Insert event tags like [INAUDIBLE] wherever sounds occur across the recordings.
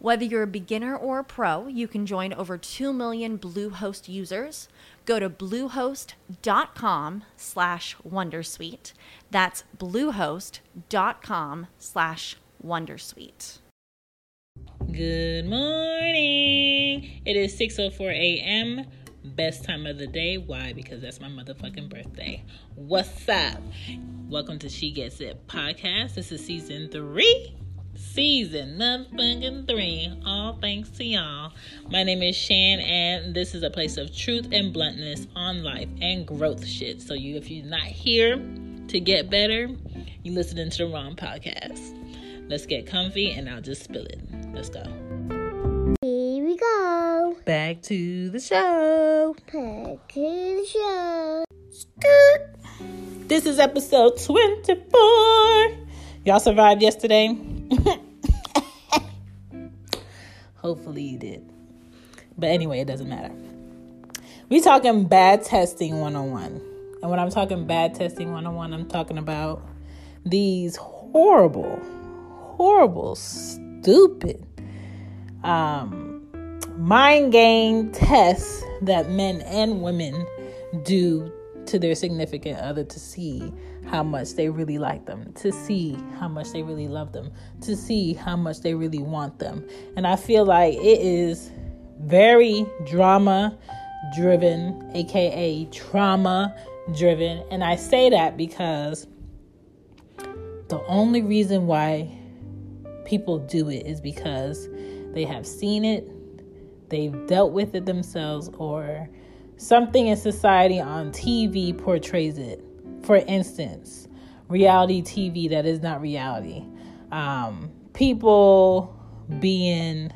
Whether you're a beginner or a pro, you can join over 2 million Bluehost users. Go to bluehost.com slash wondersuite. That's bluehost.com slash wondersuite. Good morning. It is 6:04 a.m. Best time of the day. Why? Because that's my motherfucking birthday. What's up? Welcome to She Gets It podcast. This is season 3 season motherfucking three. All thanks to y'all. My name is Shan, and this is a place of truth and bluntness on life and growth shit. So you, if you're not here to get better, you listening to the wrong podcast. Let's get comfy, and I'll just spill it. Let's go. Here we go. Back to the show. Back to the show. This is episode 24. Y'all survived yesterday? Hopefully you did. But anyway, it doesn't matter. We talking bad testing 101. And when I'm talking bad testing 101, I'm talking about these horrible, horrible, stupid um, mind game tests that men and women do to their significant other to see how much they really like them, to see how much they really love them, to see how much they really want them. And I feel like it is very drama driven, aka trauma driven. And I say that because the only reason why people do it is because they have seen it, they've dealt with it themselves, or something in society on TV portrays it. For instance, reality TV that is not reality. Um, people being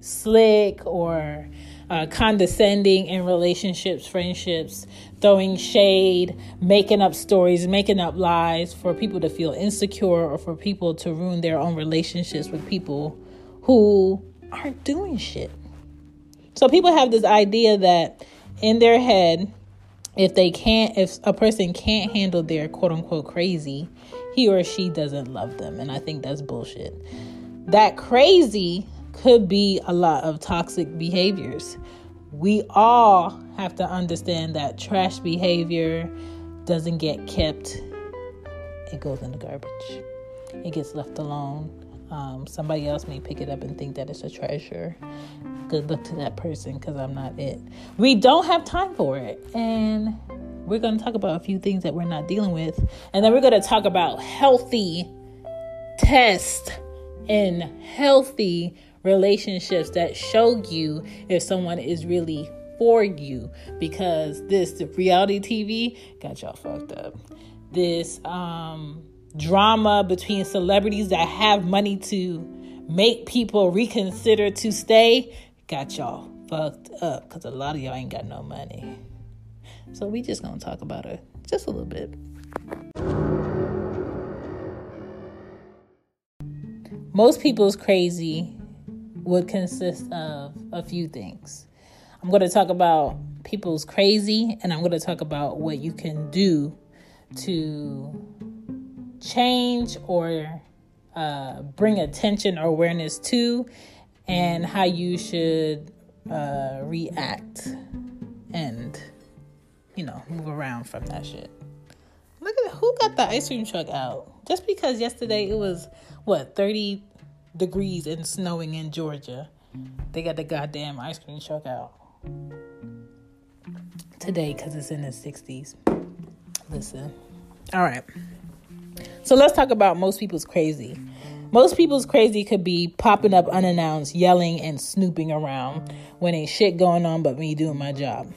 slick or uh, condescending in relationships, friendships, throwing shade, making up stories, making up lies for people to feel insecure or for people to ruin their own relationships with people who aren't doing shit. So people have this idea that in their head, if they can't, if a person can't handle their quote unquote crazy, he or she doesn't love them. And I think that's bullshit. That crazy could be a lot of toxic behaviors. We all have to understand that trash behavior doesn't get kept, it goes in the garbage, it gets left alone. Um, somebody else may pick it up and think that it's a treasure. Good luck to that person because I'm not it. We don't have time for it. And we're going to talk about a few things that we're not dealing with. And then we're going to talk about healthy tests and healthy relationships that show you if someone is really for you because this reality TV got y'all fucked up. This um drama between celebrities that have money to make people reconsider to stay got y'all fucked up because a lot of y'all ain't got no money. So we just gonna talk about it just a little bit. Most people's crazy would consist of a few things. I'm to talk about people's crazy and I'm to talk about what you can do to change or uh, bring attention or awareness to, and how you should uh, react and, you know, move around from that shit. Look at who got the ice cream truck out. Just because yesterday it was, what, 30 degrees and snowing in Georgia, they got the goddamn ice cream truck out. Today, because it's in the 60s. Listen. All right. So let's talk about most people's crazy. Most people's crazy could be popping up unannounced, yelling and snooping around when ain't shit going on but me doing my job.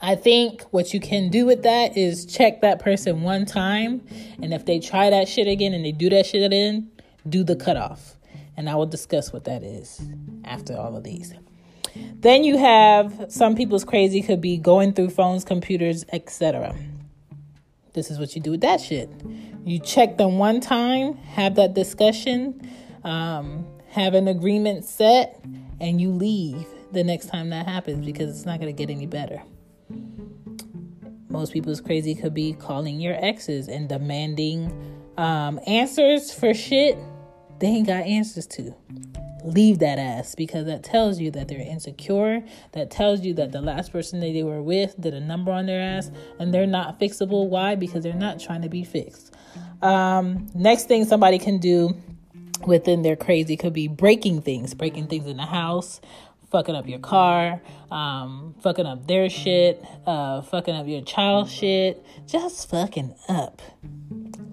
I think what you can do with that is check that person one time, and if they try that shit again and they do that shit again, do the cutoff. And I will discuss what that is after all of these. Then you have some people's crazy could be going through phones, computers, etc. This is what you do with that shit. You check them one time, have that discussion, um, have an agreement set, and you leave the next time that happens because it's not going to get any better. Most people's crazy could be calling your exes and demanding um, answers for shit they ain't got answers to. Leave that ass because that tells you that they're insecure. That tells you that the last person that they were with did a number on their ass and they're not fixable. Why? Because they're not trying to be fixed. Um, next thing somebody can do within their crazy could be breaking things, breaking things in the house, fucking up your car, um, fucking up their shit, uh, fucking up your child shit, just fucking up.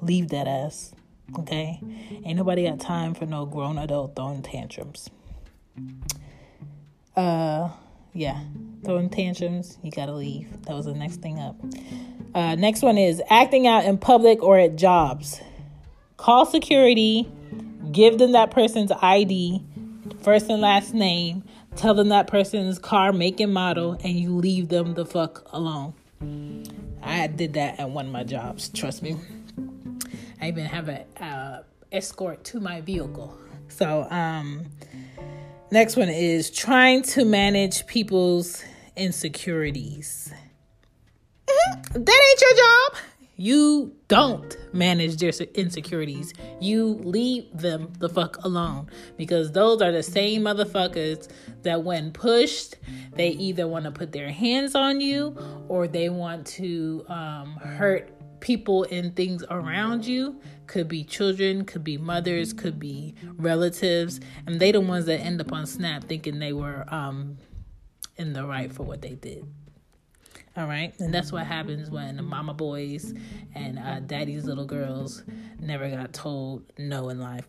Leave that ass, okay? Ain't nobody got time for no grown adult throwing tantrums. Uh, yeah, throwing tantrums, you gotta leave. That was the next thing up. Uh, next one is acting out in public or at jobs. Call security, give them that person's ID, first and last name, tell them that person's car make and model, and you leave them the fuck alone. I did that at one of my jobs, trust me. I even have uh, escort to my vehicle. So, um, next one is trying to manage people's insecurities. Mm-hmm. That ain't your job. You don't manage their insecurities. You leave them the fuck alone because those are the same motherfuckers that, when pushed, they either want to put their hands on you or they want to um, hurt people and things around you. Could be children, could be mothers, could be relatives, and they the ones that end up on Snap thinking they were um, in the right for what they did. All right. And that's what happens when the mama boys and uh, daddy's little girls never got told no in life.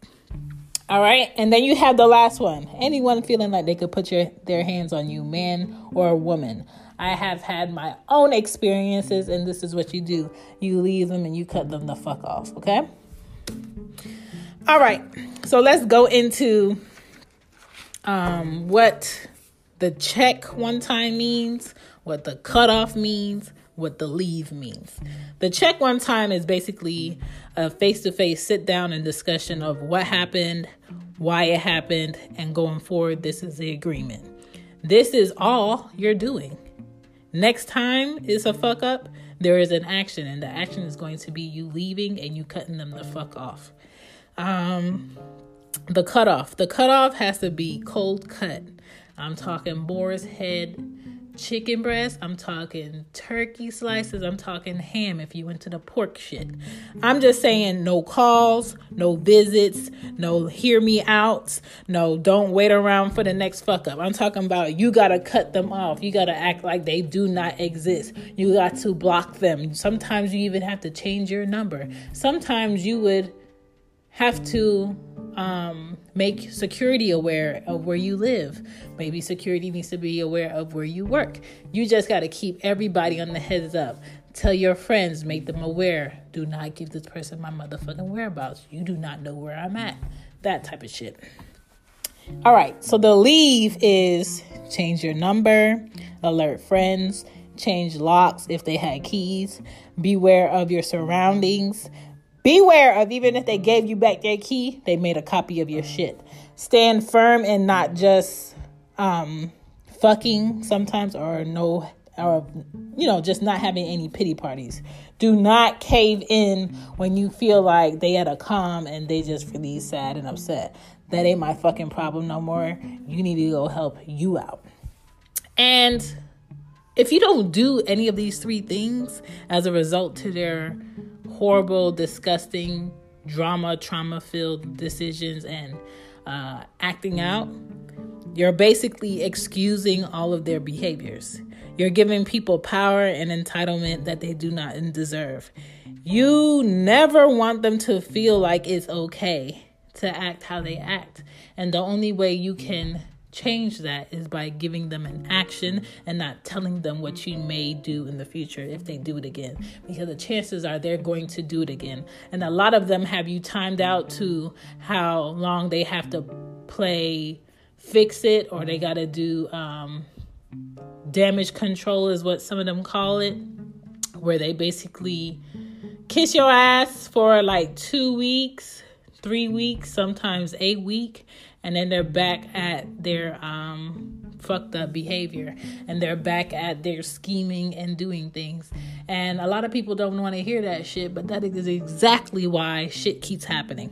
All right. And then you have the last one. Anyone feeling like they could put your, their hands on you, man or woman. I have had my own experiences, and this is what you do you leave them and you cut them the fuck off. Okay. All right. So let's go into um, what the check one time means what the cutoff means, what the leave means. The check one time is basically a face to face sit down and discussion of what happened, why it happened, and going forward, this is the agreement. This is all you're doing. Next time it's a fuck up, there is an action, and the action is going to be you leaving and you cutting them the fuck off. Um, the cutoff. The cutoff has to be cold cut. I'm talking boar's head chicken breast, I'm talking turkey slices, I'm talking ham if you went to the pork shit. I'm just saying no calls, no visits, no hear me outs, no don't wait around for the next fuck up. I'm talking about you gotta cut them off. You gotta act like they do not exist. You got to block them. Sometimes you even have to change your number. Sometimes you would have to um, make security aware of where you live. Maybe security needs to be aware of where you work. You just got to keep everybody on the heads up. Tell your friends, make them aware. Do not give this person my motherfucking whereabouts. You do not know where I'm at. That type of shit. All right, so the leave is change your number, alert friends, change locks if they had keys, beware of your surroundings, Beware of even if they gave you back their key, they made a copy of your shit. Stand firm and not just um fucking sometimes or no or you know just not having any pity parties. Do not cave in when you feel like they had a calm and they just really sad and upset. That ain't my fucking problem no more. You need to go help you out. And if you don't do any of these three things as a result to their horrible, disgusting, drama, trauma filled decisions and uh, acting out, you're basically excusing all of their behaviors. You're giving people power and entitlement that they do not deserve. You never want them to feel like it's okay to act how they act. And the only way you can change that is by giving them an action and not telling them what you may do in the future if they do it again. Because the chances are they're going to do it again. And a lot of them have you timed out to how long they have to play fix it or they got to do um, damage control is what some of them call it where they basically kiss your ass for like two weeks three weeks sometimes a week and then they're back at their um, fucked up behavior and they're back at their scheming and doing things. And a lot of people don't want to hear that shit, but that is exactly why shit keeps happening.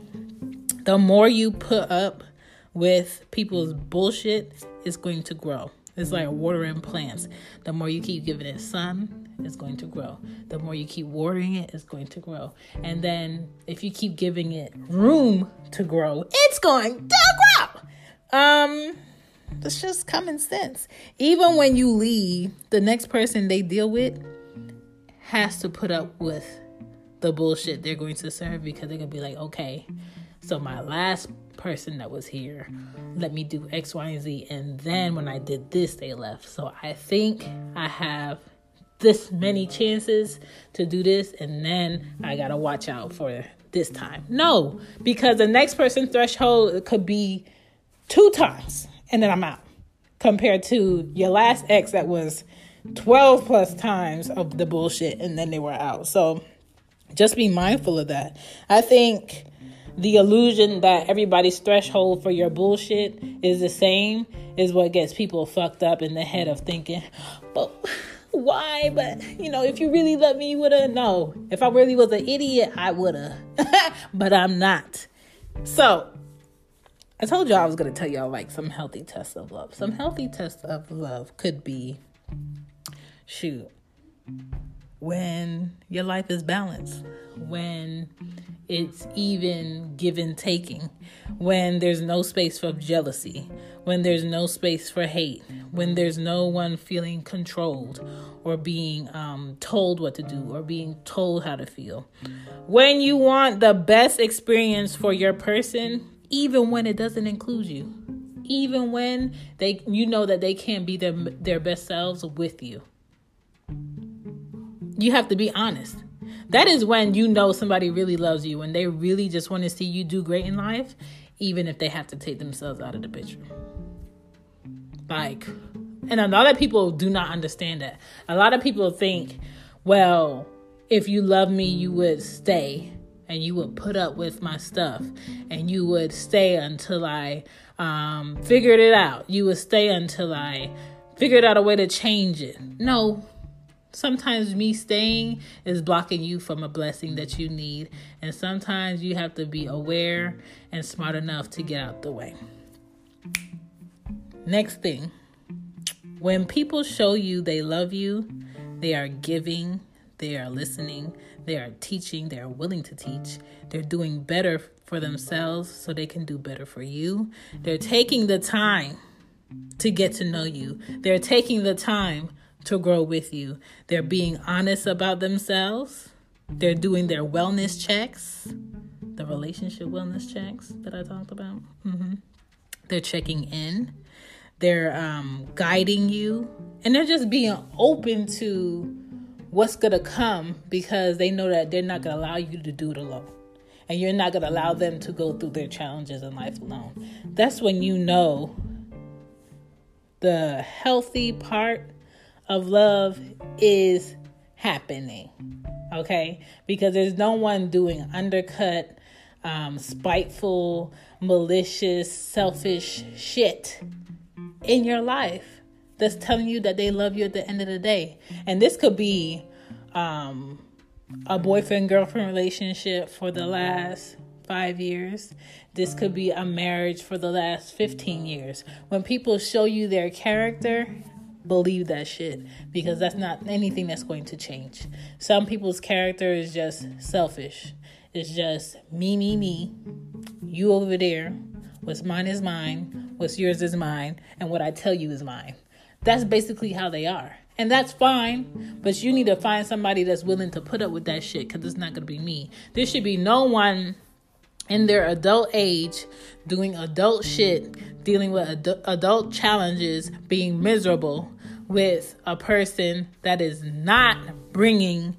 The more you put up with people's bullshit, it's going to grow. It's like watering plants. The more you keep giving it sun, it's going to grow. The more you keep watering it, it's going to grow. And then if you keep giving it room to grow, it's going to grow. Um that's just common sense. Even when you leave, the next person they deal with has to put up with the bullshit they're going to serve because they're gonna be like, okay, so my last person that was here let me do X, Y, and Z, and then when I did this, they left. So I think I have this many chances to do this, and then I gotta watch out for this time. No, because the next person threshold could be two times, and then I'm out. Compared to your last ex that was 12 plus times of the bullshit, and then they were out. So just be mindful of that. I think the illusion that everybody's threshold for your bullshit is the same is what gets people fucked up in the head of thinking, but why? But you know, if you really love me, you woulda. No, if I really was an idiot, I woulda. [LAUGHS] but I'm not. So I told you I was gonna tell y'all like some healthy tests of love. Some healthy tests of love could be, shoot, when your life is balanced, when it's even give and taking, when there's no space for jealousy, when there's no space for hate, when there's no one feeling controlled or being um, told what to do or being told how to feel. When you want the best experience for your person, even when it doesn't include you, even when they you know that they can't be their their best selves with you. You have to be honest. That is when you know somebody really loves you, when they really just want to see you do great in life, even if they have to take themselves out of the picture. Like, and a lot of people do not understand that. A lot of people think, well, if you love me, you would stay and you would put up with my stuff and you would stay until I um, figured it out. You would stay until I figured out a way to change it. No, sometimes me staying is blocking you from a blessing that you need. And sometimes you have to be aware and smart enough to get out the way. Next thing, when people show you they love you, they are giving, they are listening, they are teaching, they are willing to teach, they're doing better for themselves so they can do better for you. They're taking the time to get to know you, they're taking the time to grow with you. They're being honest about themselves. They're doing their wellness checks, the relationship wellness checks that I talked about. Mm-hmm. They're checking in. They're um, guiding you, and they're just being open to what's gonna come because they know that they're not gonna allow you to do it alone, and you're not gonna allow them to go through their challenges in life alone. That's when you know the healthy part of love is happening. Okay? Because there's no one doing undercut, um, spiteful, malicious, selfish shit in your life that's telling you that they love you at the end of the day. And this could be um, a boyfriend girlfriend relationship for the last five years. This could be a marriage for the last 15 years. When people show you their character, believe that shit because that's not anything that's going to change. Some people's character is just selfish. It's just me, me, me. You over there. What's mine is mine. What's yours is mine. And what I tell you is mine. That's basically how they are. And that's fine. But you need to find somebody that's willing to put up with that shit because it's not going to be me. There should be no one in their adult age doing adult shit, dealing with ad- adult challenges, being miserable with a person that is not bringing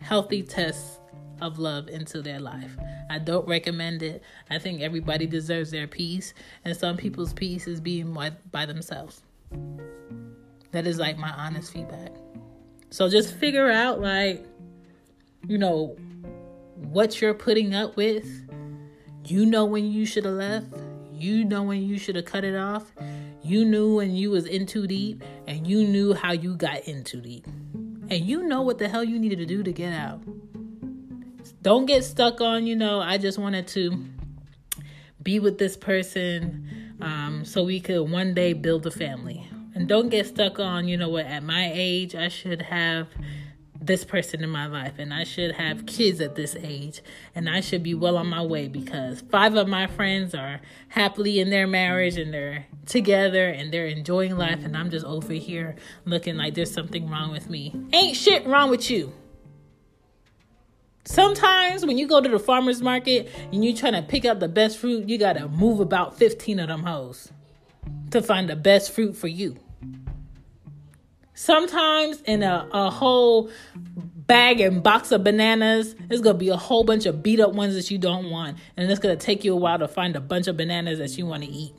healthy tests of love into their life. I don't recommend it. I think everybody deserves their peace, and some people's peace is being by, by themselves. That is like my honest feedback. So just figure out, like, you know, what you're putting up with. You know when you should have left. You know when you should have cut it off. You knew when you was in too deep, and you knew how you got in too deep. And you know what the hell you needed to do to get out. Don't get stuck on, you know, I just wanted to be with this person um, so we could one day build a family. And don't get stuck on, you know what, at my age, I should have this person in my life and I should have kids at this age and I should be well on my way because five of my friends are happily in their marriage and they're together and they're enjoying life and I'm just over here looking like there's something wrong with me. Ain't shit wrong with you. Sometimes when you go to the farmer's market and you're trying to pick out the best fruit, you gotta move about 15 of them hoes to find the best fruit for you. Sometimes in a, a whole bag and box of bananas, there's gonna be a whole bunch of beat up ones that you don't want, and it's gonna take you a while to find a bunch of bananas that you wanna eat.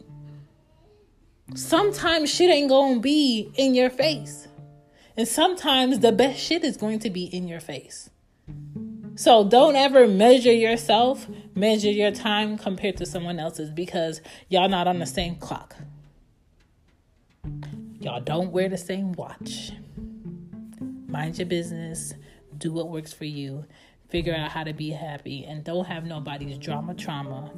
Sometimes shit ain't gonna be in your face, and sometimes the best shit is going to be in your face. So don't ever measure yourself, measure your time compared to someone else's because y'all not on the same clock. Y'all don't wear the same watch. Mind your business, do what works for you, figure out how to be happy, and don't have nobody's drama trauma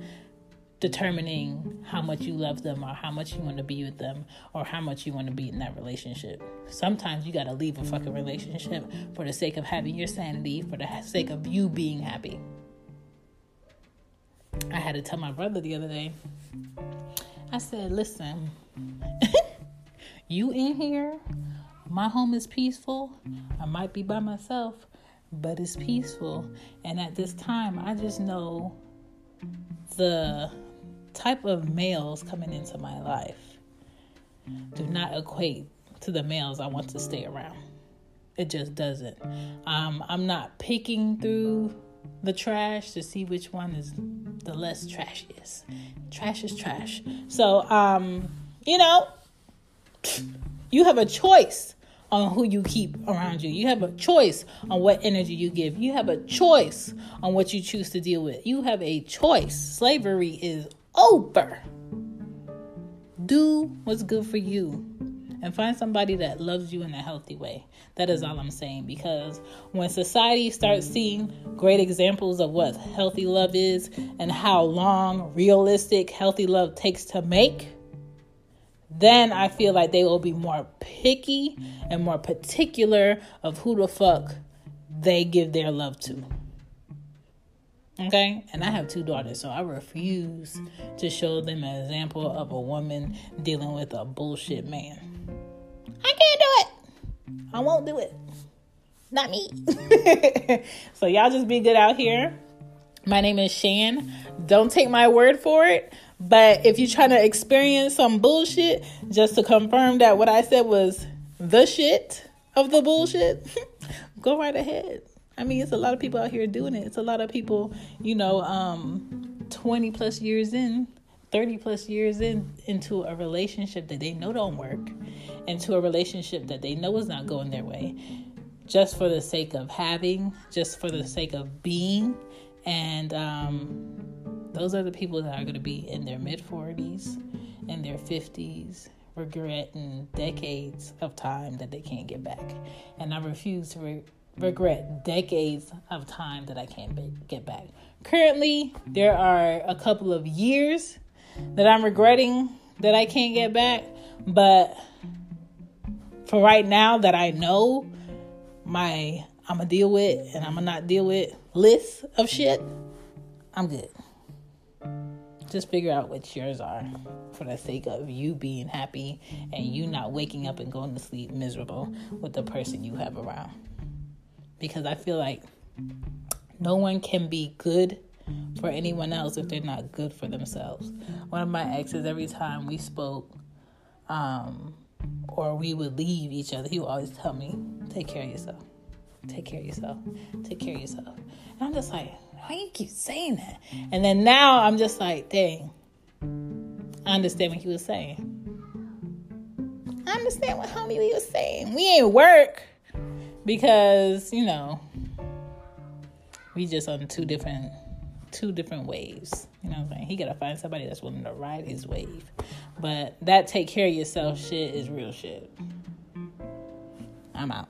determining how much you love them or how much you want to be with them or how much you want to be in that relationship. Sometimes you got to leave a fucking relationship for the sake of having your sanity, for the sake of you being happy. I had to tell my brother the other day. I said, "Listen, [LAUGHS] you in here, my home is peaceful. I might be by myself, but it's peaceful. And at this time, I just know the type of males coming into my life do not equate to the males I want to stay around. It just doesn't. Um, I'm not picking through the trash to see which one is the less trashiest. Trash is trash. So, um, you know, you have a choice on who you keep around you. You have a choice on what energy you give. You have a choice on what you choose to deal with. You have a choice. Slavery is over. Do what's good for you and find somebody that loves you in a healthy way. That is all I'm saying because when society starts seeing great examples of what healthy love is and how long realistic healthy love takes to make, then I feel like they will be more picky and more particular of who the fuck they give their love to. Okay? And I have two daughters, so I refuse to show them an example of a woman dealing with a bullshit man. I can't do it. I won't do it. Not me. [LAUGHS] so y'all just be good out here. My name is Shan. Don't take my word for it. But if you're trying to experience some bullshit, just to confirm that what I said was the shit of the bullshit, [LAUGHS] go right ahead. I mean, it's a lot of people out here doing it. It's a lot of people, you know, um, 20 plus years in, 30 plus years in into a relationship that they know don't work, into a relationship that they know is not going their way, just for the sake of having, just for the sake of being. And um, those are the people that are going to be in their mid 40s, in their 50s, regretting decades of time that they can't get back. And I refuse to re- regret decades of time that I can't be- get back. Currently, there are a couple of years that I'm regretting that I can't get back, but for right now that I know my I'm gonna deal with and I'm gonna not deal with list of shit, I'm good. Just figure out what yours are for the sake of you being happy and you not waking up and going to sleep miserable with the person you have around. Because I feel like no one can be good for anyone else if they're not good for themselves. One of my exes, every time we spoke, um, or we would leave each other, he would always tell me, "Take care of yourself. Take care of yourself. Take care of yourself." And I'm just like, why you keep saying that? And then now I'm just like, dang, I understand what he was saying. I understand what homie was saying. We ain't work because you know we just on two different two different waves. You know what I'm saying? He gotta find somebody that's willing to ride his wave. But that take care of yourself shit is real shit. I'm out.